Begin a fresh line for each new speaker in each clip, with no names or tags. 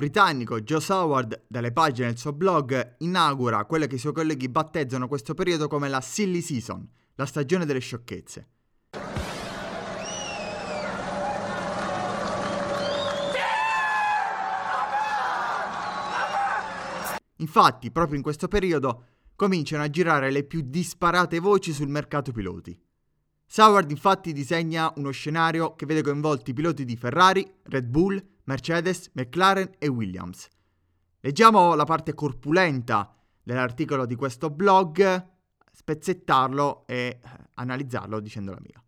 britannico Joe Howard, dalle pagine del suo blog, inaugura quello che i suoi colleghi battezzano questo periodo come la silly season, la stagione delle sciocchezze. Infatti, proprio in questo periodo cominciano a girare le più disparate voci sul mercato piloti. Saward infatti disegna uno scenario che vede coinvolti piloti di Ferrari, Red Bull, Mercedes, McLaren e Williams. Leggiamo la parte corpulenta dell'articolo di questo blog, spezzettarlo e eh, analizzarlo dicendo la mia.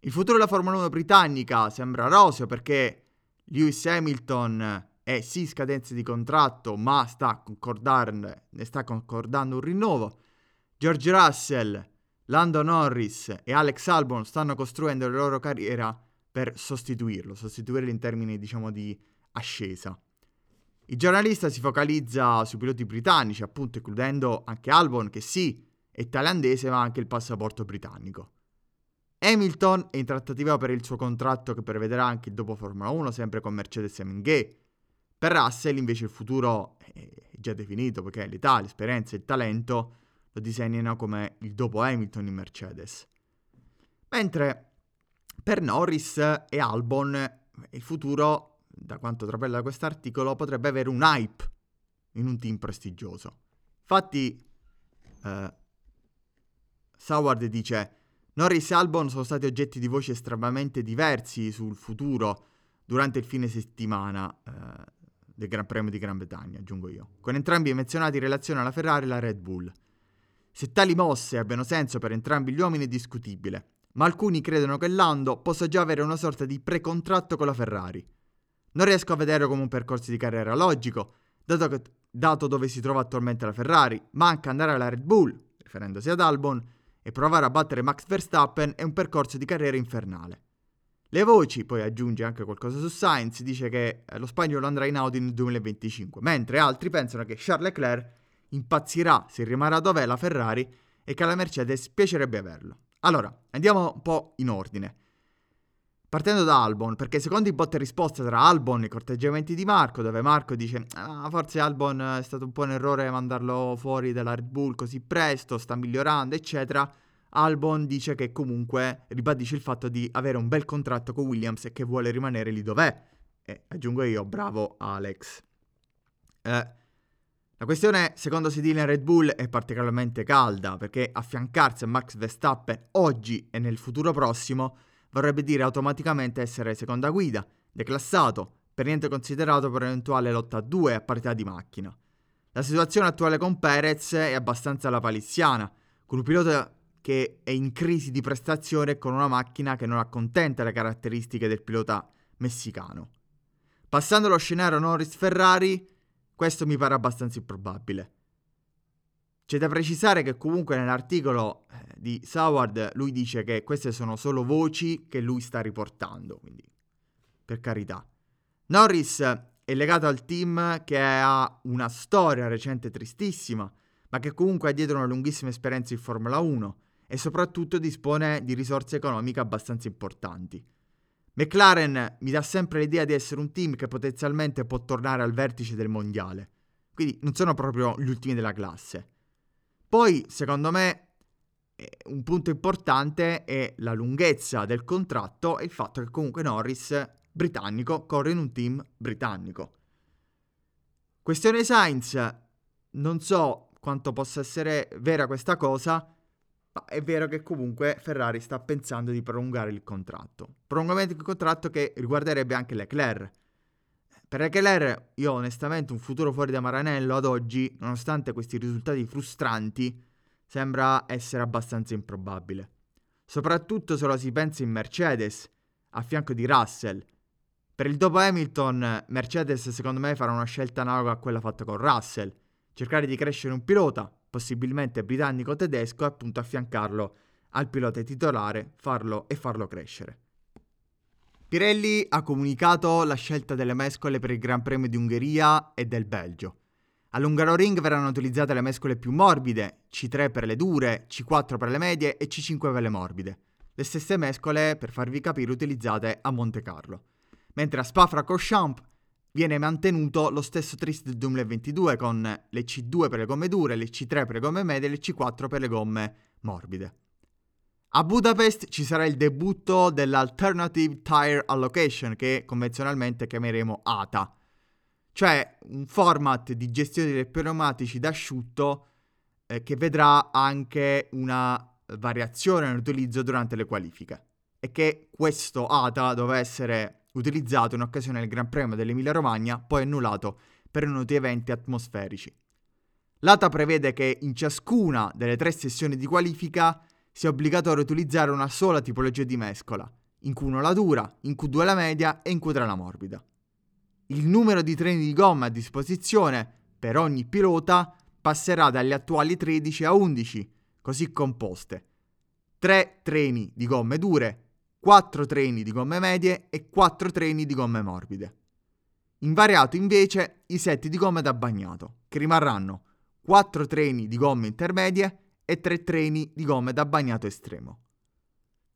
Il futuro della Formula 1 britannica sembra roseo perché Lewis Hamilton è sì scadenze di contratto, ma sta ne sta concordando un rinnovo. George Russell Lando Norris e Alex Albon stanno costruendo la loro carriera per sostituirlo, sostituirlo in termini diciamo di ascesa. Il giornalista si focalizza sui piloti britannici, appunto includendo anche Albon che sì, è thailandese ma ha anche il passaporto britannico. Hamilton è in trattativa per il suo contratto che prevederà anche il dopo Formula 1, sempre con Mercedes MG. Per Russell invece il futuro è già definito perché l'età, l'esperienza e il talento lo disegnano come il dopo Hamilton in Mercedes. Mentre per Norris e Albon il futuro, da quanto travella quest'articolo, potrebbe avere un hype in un team prestigioso. Infatti, eh, Saward dice: Norris e Albon sono stati oggetti di voci estremamente diversi sul futuro durante il fine settimana eh, del Gran Premio di Gran Bretagna, aggiungo io, con entrambi menzionati in relazione alla Ferrari e alla Red Bull. Se tali mosse abbiano senso per entrambi gli uomini è discutibile, ma alcuni credono che Lando possa già avere una sorta di pre-contratto con la Ferrari. Non riesco a vederlo come un percorso di carriera logico, dato, che, dato dove si trova attualmente la Ferrari, ma anche andare alla Red Bull, riferendosi ad Albon, e provare a battere Max Verstappen è un percorso di carriera infernale. Le voci, poi aggiunge anche qualcosa su Sainz, dice che eh, lo spagnolo andrà in Audi nel 2025, mentre altri pensano che Charles Leclerc impazzirà se rimarrà dov'è la Ferrari e che alla Mercedes piacerebbe averlo. Allora, andiamo un po' in ordine. Partendo da Albon, perché secondo i botte e risposte tra Albon e i corteggiamenti di Marco, dove Marco dice ah, forse Albon è stato un po' un errore mandarlo fuori dalla Red Bull così presto, sta migliorando, eccetera, Albon dice che comunque ribadisce il fatto di avere un bel contratto con Williams e che vuole rimanere lì dov'è. E aggiungo io, bravo Alex. Eh, la questione, secondo Sedile Red Bull, è particolarmente calda perché affiancarsi a Max Verstappen oggi e nel futuro prossimo vorrebbe dire automaticamente essere seconda guida, declassato, per niente considerato per un'eventuale lotta a due a parità di macchina. La situazione attuale con Perez è abbastanza la palissiana, con un pilota che è in crisi di prestazione e con una macchina che non accontenta le caratteristiche del pilota messicano. Passando allo scenario Norris-Ferrari, questo mi pare abbastanza improbabile. C'è da precisare che comunque nell'articolo eh, di Saward lui dice che queste sono solo voci che lui sta riportando, quindi per carità. Norris è legato al team che ha una storia recente tristissima, ma che comunque ha dietro una lunghissima esperienza in Formula 1 e soprattutto dispone di risorse economiche abbastanza importanti. McLaren mi dà sempre l'idea di essere un team che potenzialmente può tornare al vertice del mondiale. Quindi non sono proprio gli ultimi della classe. Poi, secondo me, un punto importante è la lunghezza del contratto e il fatto che comunque Norris, britannico, corre in un team britannico. Questione Sainz, non so quanto possa essere vera questa cosa, ma è vero che comunque Ferrari sta pensando di prolungare il contratto. Prolungamento del contratto che riguarderebbe anche Leclerc. Per Leclerc, io onestamente un futuro fuori da Maranello ad oggi, nonostante questi risultati frustranti, sembra essere abbastanza improbabile. Soprattutto se lo si pensa in Mercedes, a fianco di Russell. Per il dopo Hamilton, Mercedes secondo me farà una scelta analoga a quella fatta con Russell. Cercare di crescere un pilota, possibilmente britannico-tedesco, e appunto affiancarlo al pilota titolare farlo e farlo crescere. Pirelli ha comunicato la scelta delle mescole per il Gran Premio di Ungheria e del Belgio. All'Ungaroring verranno utilizzate le mescole più morbide, C3 per le dure, C4 per le medie e C5 per le morbide. Le stesse mescole, per farvi capire, utilizzate a Monte Carlo. Mentre a Spa-Francorchamps viene mantenuto lo stesso tris del 2022 con le C2 per le gomme dure, le C3 per le gomme medie e le C4 per le gomme morbide. A Budapest ci sarà il debutto dell'Alternative Tire Allocation che convenzionalmente chiameremo ATA, cioè un format di gestione dei pneumatici d'asciutto eh, che vedrà anche una variazione nell'utilizzo durante le qualifiche e che questo ATA doveva essere utilizzato in occasione del Gran Premio dell'Emilia Romagna, poi annullato per noti eventi atmosferici. L'ATA prevede che in ciascuna delle tre sessioni di qualifica sia obbligatorio utilizzare una sola tipologia di mescola, in Q1 la dura, in Q2 la media e in Q3 la morbida. Il numero di treni di gomma a disposizione per ogni pilota passerà dagli attuali 13 a 11, così composte. 3 treni di gomme dure, 4 treni di gomme medie e 4 treni di gomme morbide. Invariato invece i set di gomme da bagnato, che rimarranno 4 treni di gomme intermedie e 3 treni di gomme da bagnato estremo.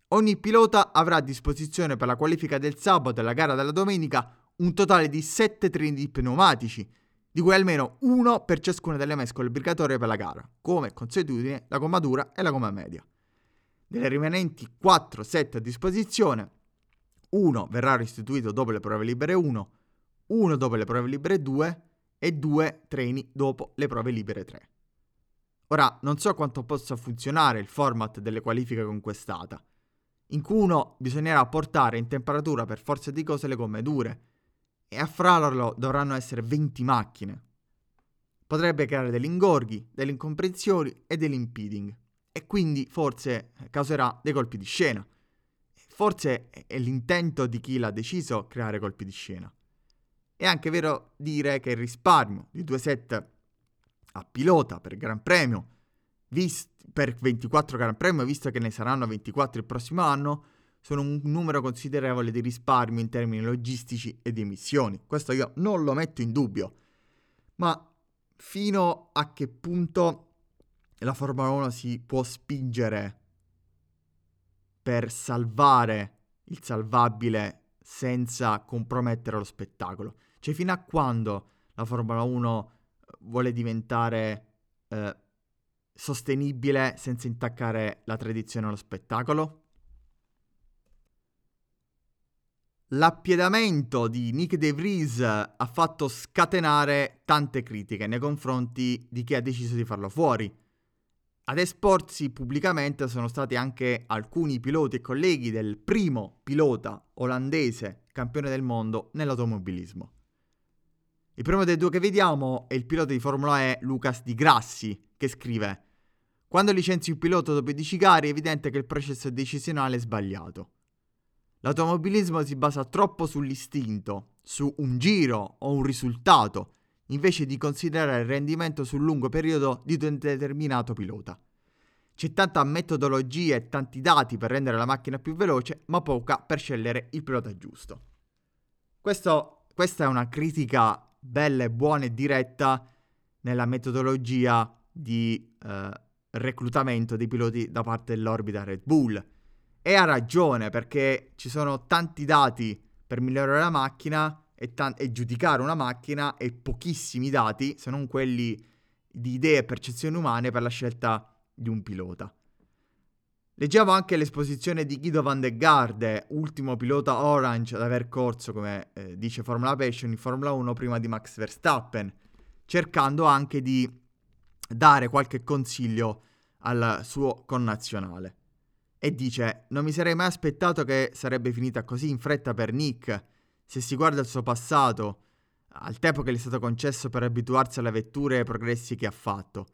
Ogni pilota avrà a disposizione per la qualifica del sabato e la gara della domenica un totale di 7 treni di pneumatici, di cui almeno uno per ciascuna delle mescole obbligatorie per la gara, come consuetudine la gomma dura e la gomma media. Delle rimanenti 4 set a disposizione, uno verrà restituito dopo le prove libere 1, uno dopo le prove libere 2 e due treni dopo le prove libere 3. Ora, non so quanto possa funzionare il format delle qualifiche con quest'ata. In Q1 bisognerà portare in temperatura per forza di cose le gomme dure e a frarlo dovranno essere 20 macchine. Potrebbe creare degli ingorghi, delle incomprensioni e dell'impeding e quindi forse causerà dei colpi di scena. Forse è l'intento di chi l'ha deciso creare colpi di scena. È anche vero dire che il risparmio di due set a pilota per Gran Premio, vist- per 24 Gran Premio, visto che ne saranno 24 il prossimo anno, sono un numero considerevole di risparmio in termini logistici e di emissioni. Questo io non lo metto in dubbio. Ma fino a che punto la Formula 1 si può spingere per salvare il salvabile senza compromettere lo spettacolo. Cioè, fino a quando la Formula 1 eh, vuole diventare eh, sostenibile senza intaccare la tradizione allo spettacolo? L'appiedamento di Nick De Vries ha fatto scatenare tante critiche nei confronti di chi ha deciso di farlo fuori. Ad esporsi pubblicamente sono stati anche alcuni piloti e colleghi del primo pilota olandese campione del mondo nell'automobilismo. Il primo dei due che vediamo è il pilota di Formula E Lucas Di Grassi, che scrive Quando licenzi un pilota dopo 10 gare è evidente che il processo decisionale è sbagliato. L'automobilismo si basa troppo sull'istinto, su un giro o un risultato, invece di considerare il rendimento sul lungo periodo di un determinato pilota. C'è tanta metodologia e tanti dati per rendere la macchina più veloce, ma poca per scegliere il pilota giusto. Questo, questa è una critica bella e buona e diretta nella metodologia di eh, reclutamento dei piloti da parte dell'orbita Red Bull. E ha ragione perché ci sono tanti dati per migliorare la macchina e, tan- e giudicare una macchina e pochissimi dati, se non quelli di idee e percezioni umane per la scelta di un pilota. Leggiamo anche l'esposizione di Guido van der Garde, ultimo pilota orange ad aver corso, come eh, dice Formula Passion, in Formula 1 prima di Max Verstappen, cercando anche di dare qualche consiglio al suo connazionale. E dice, non mi sarei mai aspettato che sarebbe finita così in fretta per Nick, se si guarda il suo passato, al tempo che gli è stato concesso per abituarsi alle vetture e ai progressi che ha fatto.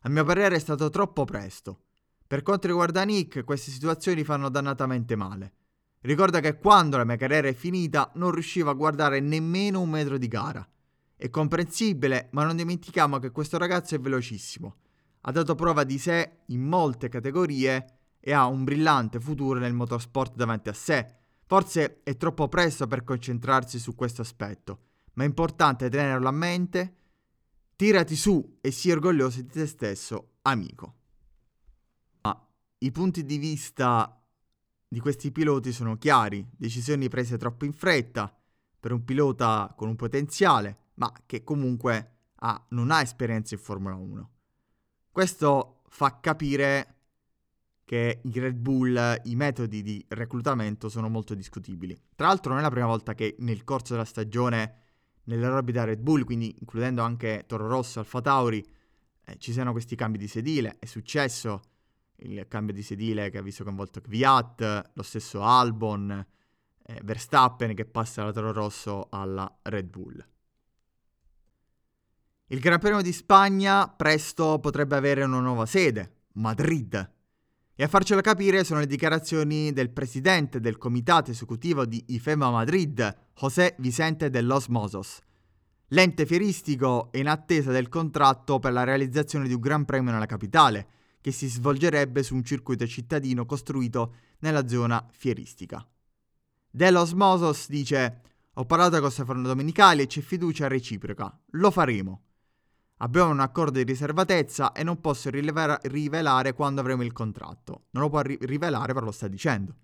A mio parere è stato troppo presto. Per quanto riguarda Nick, queste situazioni fanno dannatamente male. Ricorda che quando la mia carriera è finita non riuscivo a guardare nemmeno un metro di gara. È comprensibile, ma non dimentichiamo che questo ragazzo è velocissimo. Ha dato prova di sé in molte categorie e ha un brillante futuro nel motorsport davanti a sé, Forse è troppo presto per concentrarsi su questo aspetto, ma è importante tenerlo a mente. Tirati su e sii orgoglioso di te stesso, amico. Ma i punti di vista di questi piloti sono chiari, decisioni prese troppo in fretta, per un pilota con un potenziale, ma che comunque ha, non ha esperienza in Formula 1. Questo fa capire che i Red Bull, i metodi di reclutamento sono molto discutibili. Tra l'altro non è la prima volta che nel corso della stagione nell'orbita Red Bull, quindi includendo anche Toro Rosso, Alfa Tauri, eh, ci siano questi cambi di sedile. È successo il cambio di sedile che ha visto coinvolto Kvyat, lo stesso Albon, eh, Verstappen che passa dalla Toro Rosso alla Red Bull. Il Gran Premio di Spagna presto potrebbe avere una nuova sede, Madrid. E a farcelo capire sono le dichiarazioni del presidente del comitato esecutivo di IFEMA Madrid, José Vicente de los Mozos. L'ente fieristico è in attesa del contratto per la realizzazione di un Gran Premio nella capitale, che si svolgerebbe su un circuito cittadino costruito nella zona fieristica. De los Mozos dice: Ho parlato con Stefano Domenicali e c'è fiducia reciproca. Lo faremo. Abbiamo un accordo di riservatezza e non posso rilevare, rivelare quando avremo il contratto. Non lo può ri- rivelare, però lo sta dicendo.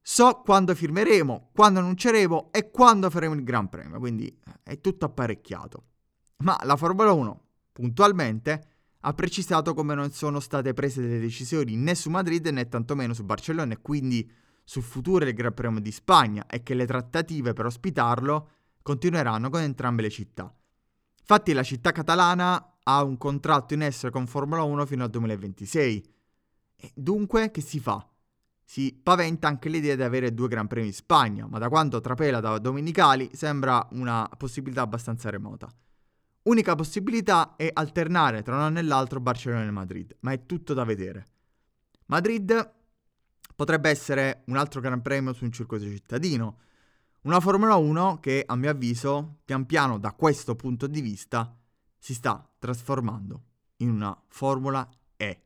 So quando firmeremo, quando annunceremo e quando faremo il Gran Premio, quindi eh, è tutto apparecchiato. Ma la Formula 1, puntualmente, ha precisato come non sono state prese delle decisioni né su Madrid né tantomeno su Barcellona e quindi sul futuro del Gran Premio di Spagna e che le trattative per ospitarlo continueranno con entrambe le città. Infatti la città catalana ha un contratto in essere con Formula 1 fino al 2026. E dunque che si fa? Si paventa anche l'idea di avere due Gran Premi in Spagna, ma da quanto trapela da Domenicali sembra una possibilità abbastanza remota. Unica possibilità è alternare tra un anno e l'altro Barcellona e Madrid, ma è tutto da vedere. Madrid potrebbe essere un altro Gran Premio su un circuito cittadino, una Formula 1 che, a mio avviso, pian piano da questo punto di vista, si sta trasformando in una Formula E.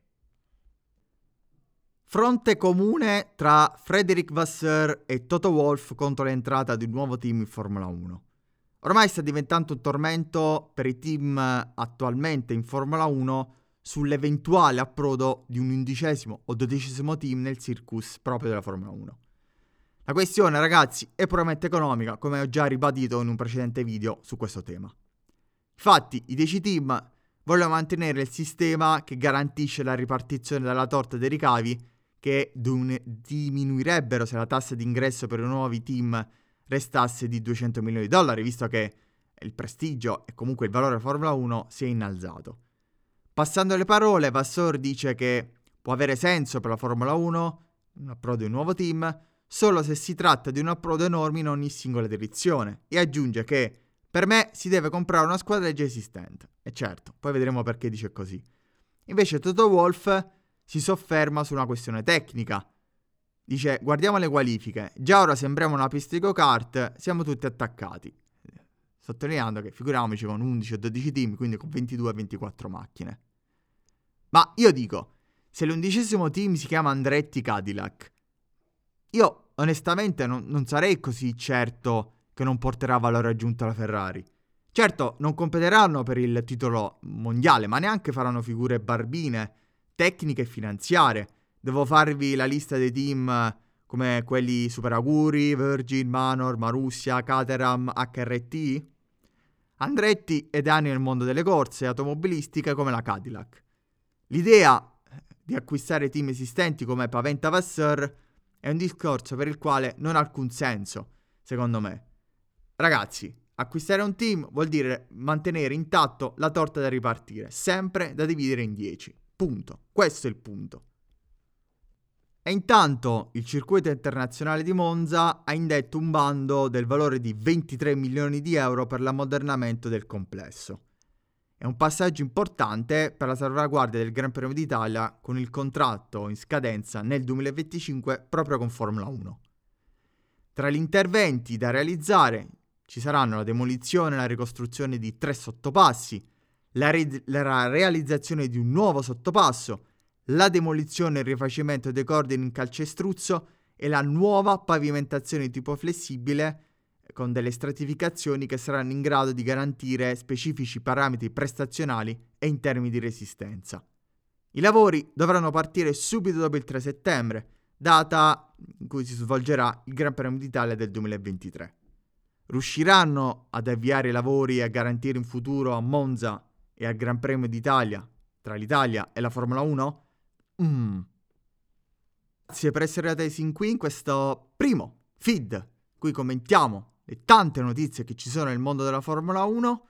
Fronte comune tra Frederick Vasseur e Toto Wolff contro l'entrata di un nuovo team in Formula 1. Ormai sta diventando un tormento per i team attualmente in Formula 1 sull'eventuale approdo di un undicesimo o dodicesimo team nel circus proprio della Formula 1. La questione, ragazzi, è puramente economica, come ho già ribadito in un precedente video su questo tema. Infatti, i 10 team vogliono mantenere il sistema che garantisce la ripartizione della torta dei ricavi, che diminuirebbero se la tassa d'ingresso per i nuovi team restasse di 200 milioni di dollari, visto che il prestigio e comunque il valore della Formula 1 si è innalzato. Passando le parole, Vassor dice che può avere senso per la Formula 1 un approdo di un nuovo team, solo se si tratta di un approdo enorme in ogni singola direzione e aggiunge che per me si deve comprare una squadra già esistente. E certo, poi vedremo perché dice così. Invece Toto Wolff si sofferma su una questione tecnica. Dice, guardiamo le qualifiche, già ora sembriamo una pista di go-kart, siamo tutti attaccati. Sottolineando che figuriamoci con 11 o 12 team, quindi con 22-24 macchine. Ma io dico, se l'undicesimo team si chiama Andretti Cadillac, io onestamente non, non sarei così certo che non porterà valore aggiunto alla Ferrari. Certo, non competeranno per il titolo mondiale, ma neanche faranno figure barbine, tecniche e finanziarie. Devo farvi la lista dei team come quelli Super Auguri, Virgin, Manor, Marussia, Caterham, HRT? Andretti ed anni nel mondo delle corse automobilistiche come la Cadillac. L'idea di acquistare team esistenti come Paventa Vasseur è un discorso per il quale non ha alcun senso, secondo me. Ragazzi, acquistare un team vuol dire mantenere intatto la torta da ripartire, sempre da dividere in 10. Punto. Questo è il punto. E intanto il circuito internazionale di Monza ha indetto un bando del valore di 23 milioni di euro per l'ammodernamento del complesso. È un passaggio importante per la salvaguardia del Gran Premio d'Italia con il contratto in scadenza nel 2025 proprio con Formula 1. Tra gli interventi da realizzare ci saranno la demolizione e la ricostruzione di tre sottopassi, la, re- la realizzazione di un nuovo sottopasso, la demolizione e il rifacimento dei cordini in calcestruzzo e la nuova pavimentazione tipo flessibile con delle stratificazioni che saranno in grado di garantire specifici parametri prestazionali e in termini di resistenza. I lavori dovranno partire subito dopo il 3 settembre, data in cui si svolgerà il Gran Premio d'Italia del 2023. Riusciranno ad avviare i lavori e a garantire un futuro a Monza e al Gran Premio d'Italia tra l'Italia e la Formula 1? Mm. Grazie per essere arrivati sin qui in questo primo feed, cui commentiamo le tante notizie che ci sono nel mondo della Formula 1.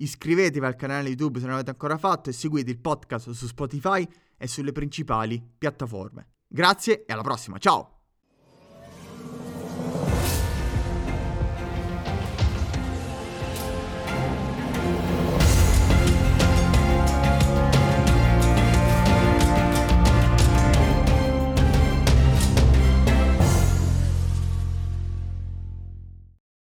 Iscrivetevi al canale YouTube se non l'avete ancora fatto e seguite il podcast su Spotify e sulle principali piattaforme. Grazie e alla prossima, ciao!